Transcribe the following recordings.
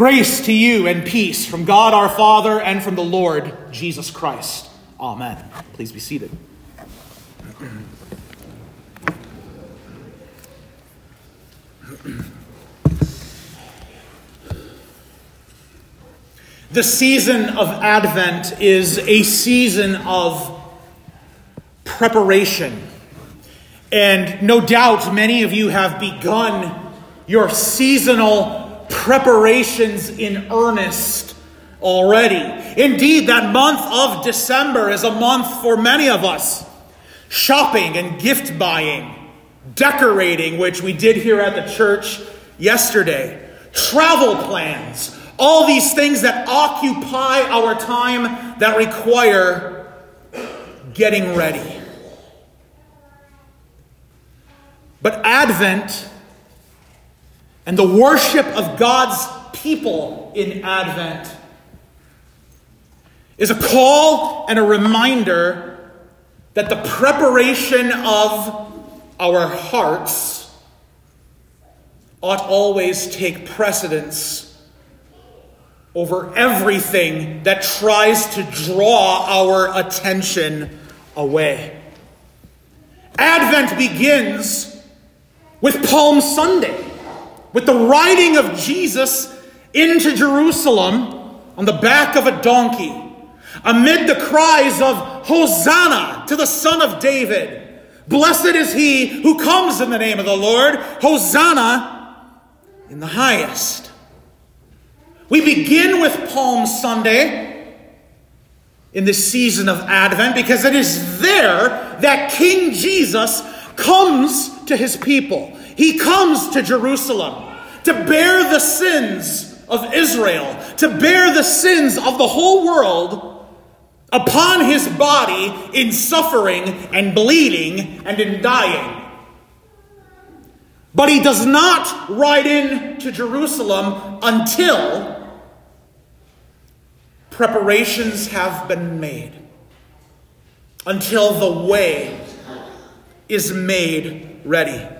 Grace to you and peace from God our Father and from the Lord Jesus Christ. Amen. Please be seated. The season of Advent is a season of preparation. And no doubt many of you have begun your seasonal preparations in earnest already. Indeed, that month of December is a month for many of us. Shopping and gift buying, decorating, which we did here at the church yesterday, travel plans, all these things that occupy our time that require getting ready. But Advent and the worship of God's people in Advent is a call and a reminder that the preparation of our hearts ought always take precedence over everything that tries to draw our attention away. Advent begins with Palm Sunday, with the riding of Jesus into Jerusalem on the back of a donkey, amid the cries of Hosanna to the Son of David. Blessed is he who comes in the name of the Lord. Hosanna in the highest. We begin with Palm Sunday in this season of Advent because it is there that King Jesus comes to his people. He comes to Jerusalem to bear the sins of Israel, to bear the sins of the whole world upon his body in suffering and bleeding and in dying. But he does not ride in to Jerusalem until preparations have been made, until the way is made ready.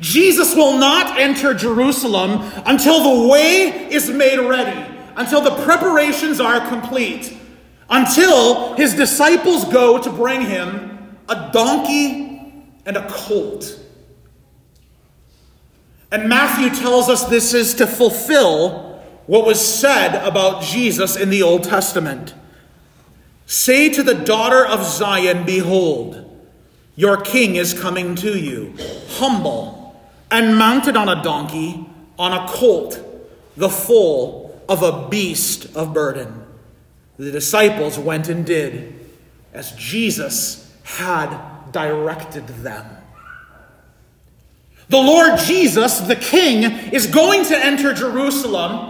Jesus will not enter Jerusalem until the way is made ready, until the preparations are complete, until his disciples go to bring him a donkey and a colt. And Matthew tells us this is to fulfill what was said about Jesus in the Old Testament. Say to the daughter of Zion, Behold, your king is coming to you, humble and mounted on a donkey, on a colt, the foal of a beast of burden. The disciples went and did as Jesus had directed them. The Lord Jesus, the King, is going to enter Jerusalem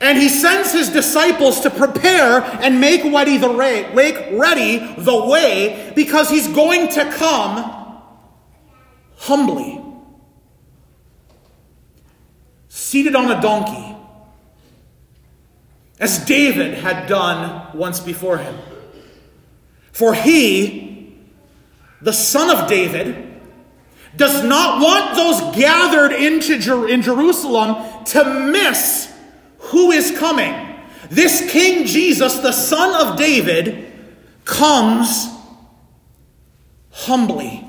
and he sends his disciples to prepare and make ready the ready the way because he's going to come humbly. Seated on a donkey, as David had done once before him. For he, the son of David, does not want those gathered into Jer- in Jerusalem to miss who is coming? This King Jesus, the son of David, comes humbly.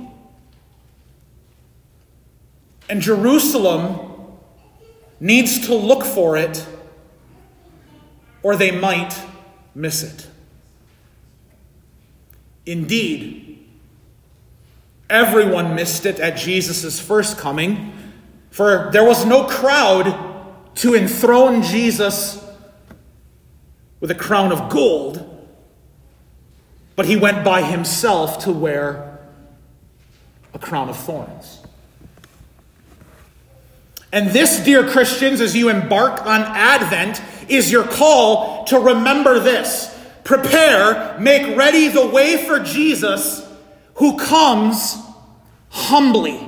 And Jerusalem needs to look for it, or they might miss it. Indeed, everyone missed it at Jesus' first coming, for there was no crowd to enthrone Jesus with a crown of gold, but he went by himself to wear a crown of thorns. And this, dear Christians, as you embark on Advent, is your call to remember this. Prepare, make ready the way for Jesus who comes humbly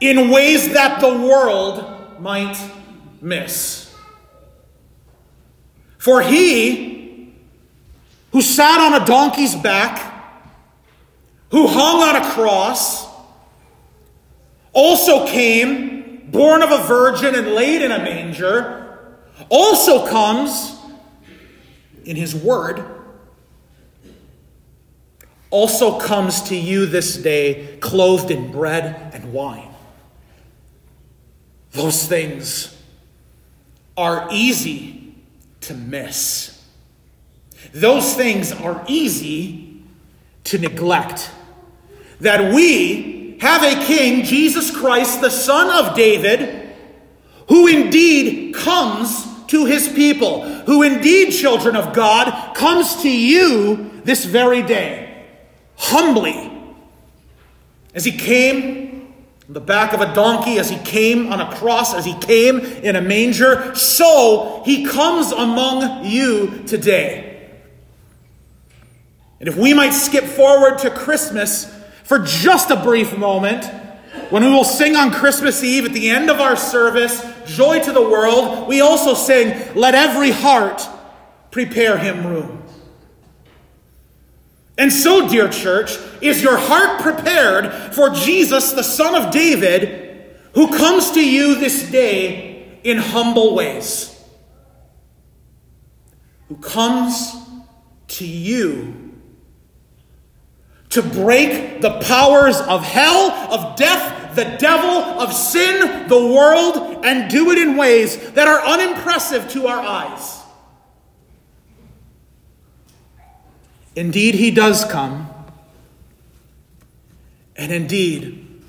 in ways that the world might miss. For he who sat on a donkey's back, who hung on a cross, also came, born of a virgin and laid in a manger, also comes in his word, also comes to you this day clothed in bread and wine. Those things are easy to miss. Those things are easy to neglect. That we have a king, Jesus Christ, the Son of David, who indeed comes to his people, who indeed, children of God, comes to you this very day, humbly, as he came on the back of a donkey, as he came on a cross, as he came in a manger, so he comes among you today. And if we might skip forward to Christmas for just a brief moment, when we will sing on Christmas Eve at the end of our service, Joy to the World, we also sing, Let every heart prepare him room. And so, dear church, is your heart prepared for Jesus, the Son of David, who comes to you this day in humble ways? Who comes to you to break the powers of hell, of death, the devil, of sin, the world, and do it in ways that are unimpressive to our eyes. Indeed, he does come. And indeed,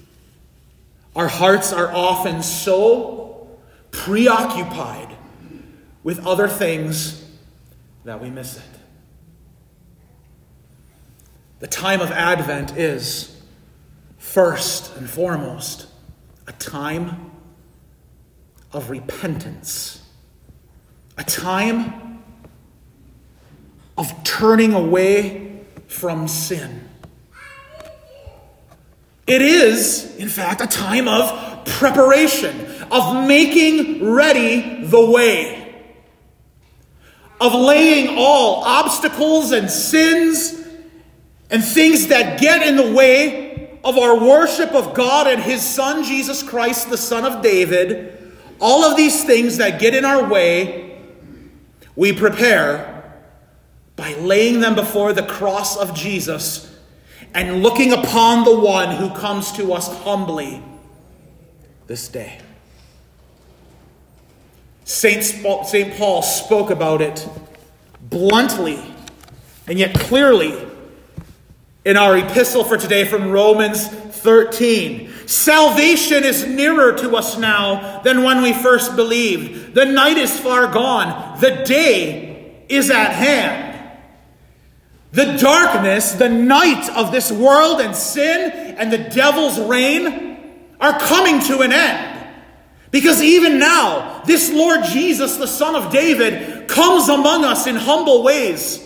our hearts are often so preoccupied with other things that we miss it. The time of Advent is, first and foremost, a time of repentance, a time of turning away from sin. It is, in fact, a time of preparation, of making ready the way, of laying all obstacles and sins and things that get in the way of our worship of God and His Son, Jesus Christ, the Son of David, all of these things that get in our way, we prepare by laying them before the cross of Jesus and looking upon the one who comes to us humbly this day. Saint Paul spoke about it bluntly and yet clearly in our epistle for today from Romans 13. Salvation is nearer to us now than when we first believed. The night is far gone, the day is at hand. The darkness, the night of this world and sin and the devil's reign are coming to an end. Because even now, this Lord Jesus, the Son of David, comes among us in humble ways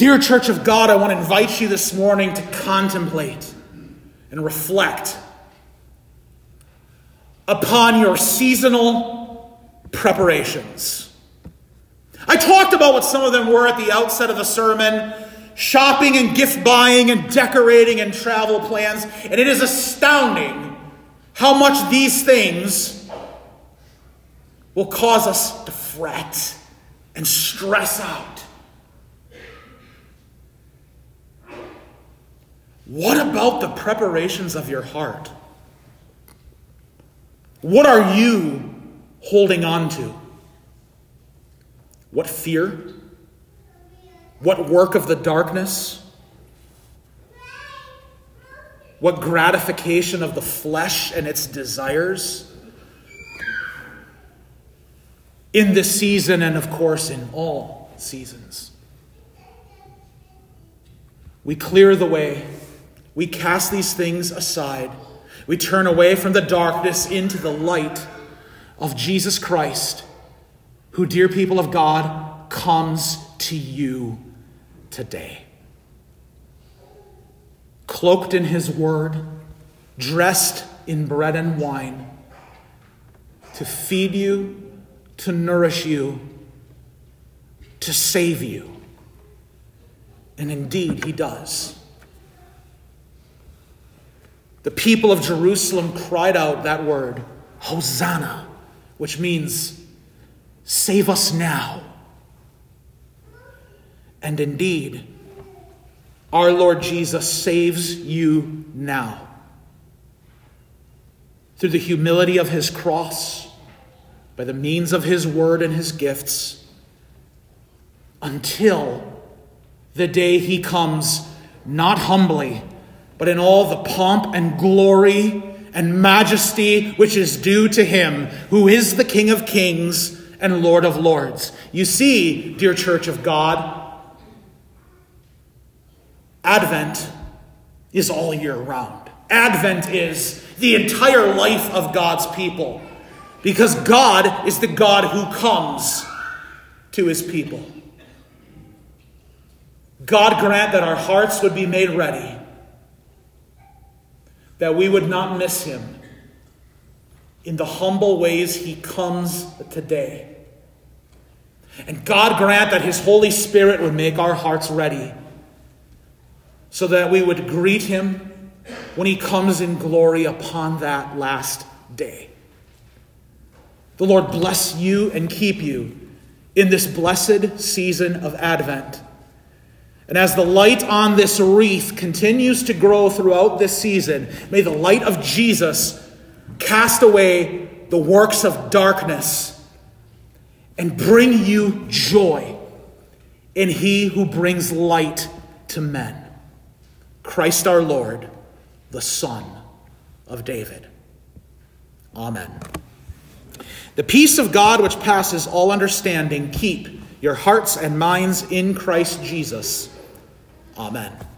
Dear Church of God, I want to invite you this morning to contemplate and reflect upon your seasonal preparations. I talked about what some of them were at the outset of the sermon shopping and gift buying and decorating and travel plans. And it is astounding how much these things will cause us to fret and stress out. What about the preparations of your heart? What are you holding on to? What fear? What work of the darkness? What gratification of the flesh and its desires? In this season, and of course, in all seasons. We clear the way. We cast these things aside. We turn away from the darkness into the light of Jesus Christ, who, dear people of God, comes to you today. Cloaked in his word, dressed in bread and wine, to feed you, to nourish you, to save you. And indeed, he does. The people of Jerusalem cried out that word, Hosanna, which means, save us now. And indeed, our Lord Jesus saves you now. Through the humility of his cross, by the means of his word and his gifts, until the day he comes, not humbly, but in all the pomp and glory and majesty which is due to him, who is the King of kings and Lord of lords. You see, dear church of God, Advent is all year round. Advent is the entire life of God's people because God is the God who comes to his people. God grant that our hearts would be made ready, that we would not miss him in the humble ways he comes today. And God grant that his Holy Spirit would make our hearts ready so that we would greet him when he comes in glory upon that last day. The Lord bless you and keep you in this blessed season of Advent. And as the light on this wreath continues to grow throughout this season, may the light of Jesus cast away the works of darkness and bring you joy in He who brings light to men. Christ our Lord, the Son of David. Amen. The peace of God, which passes all understanding, keep your hearts and minds in Christ Jesus. Amen.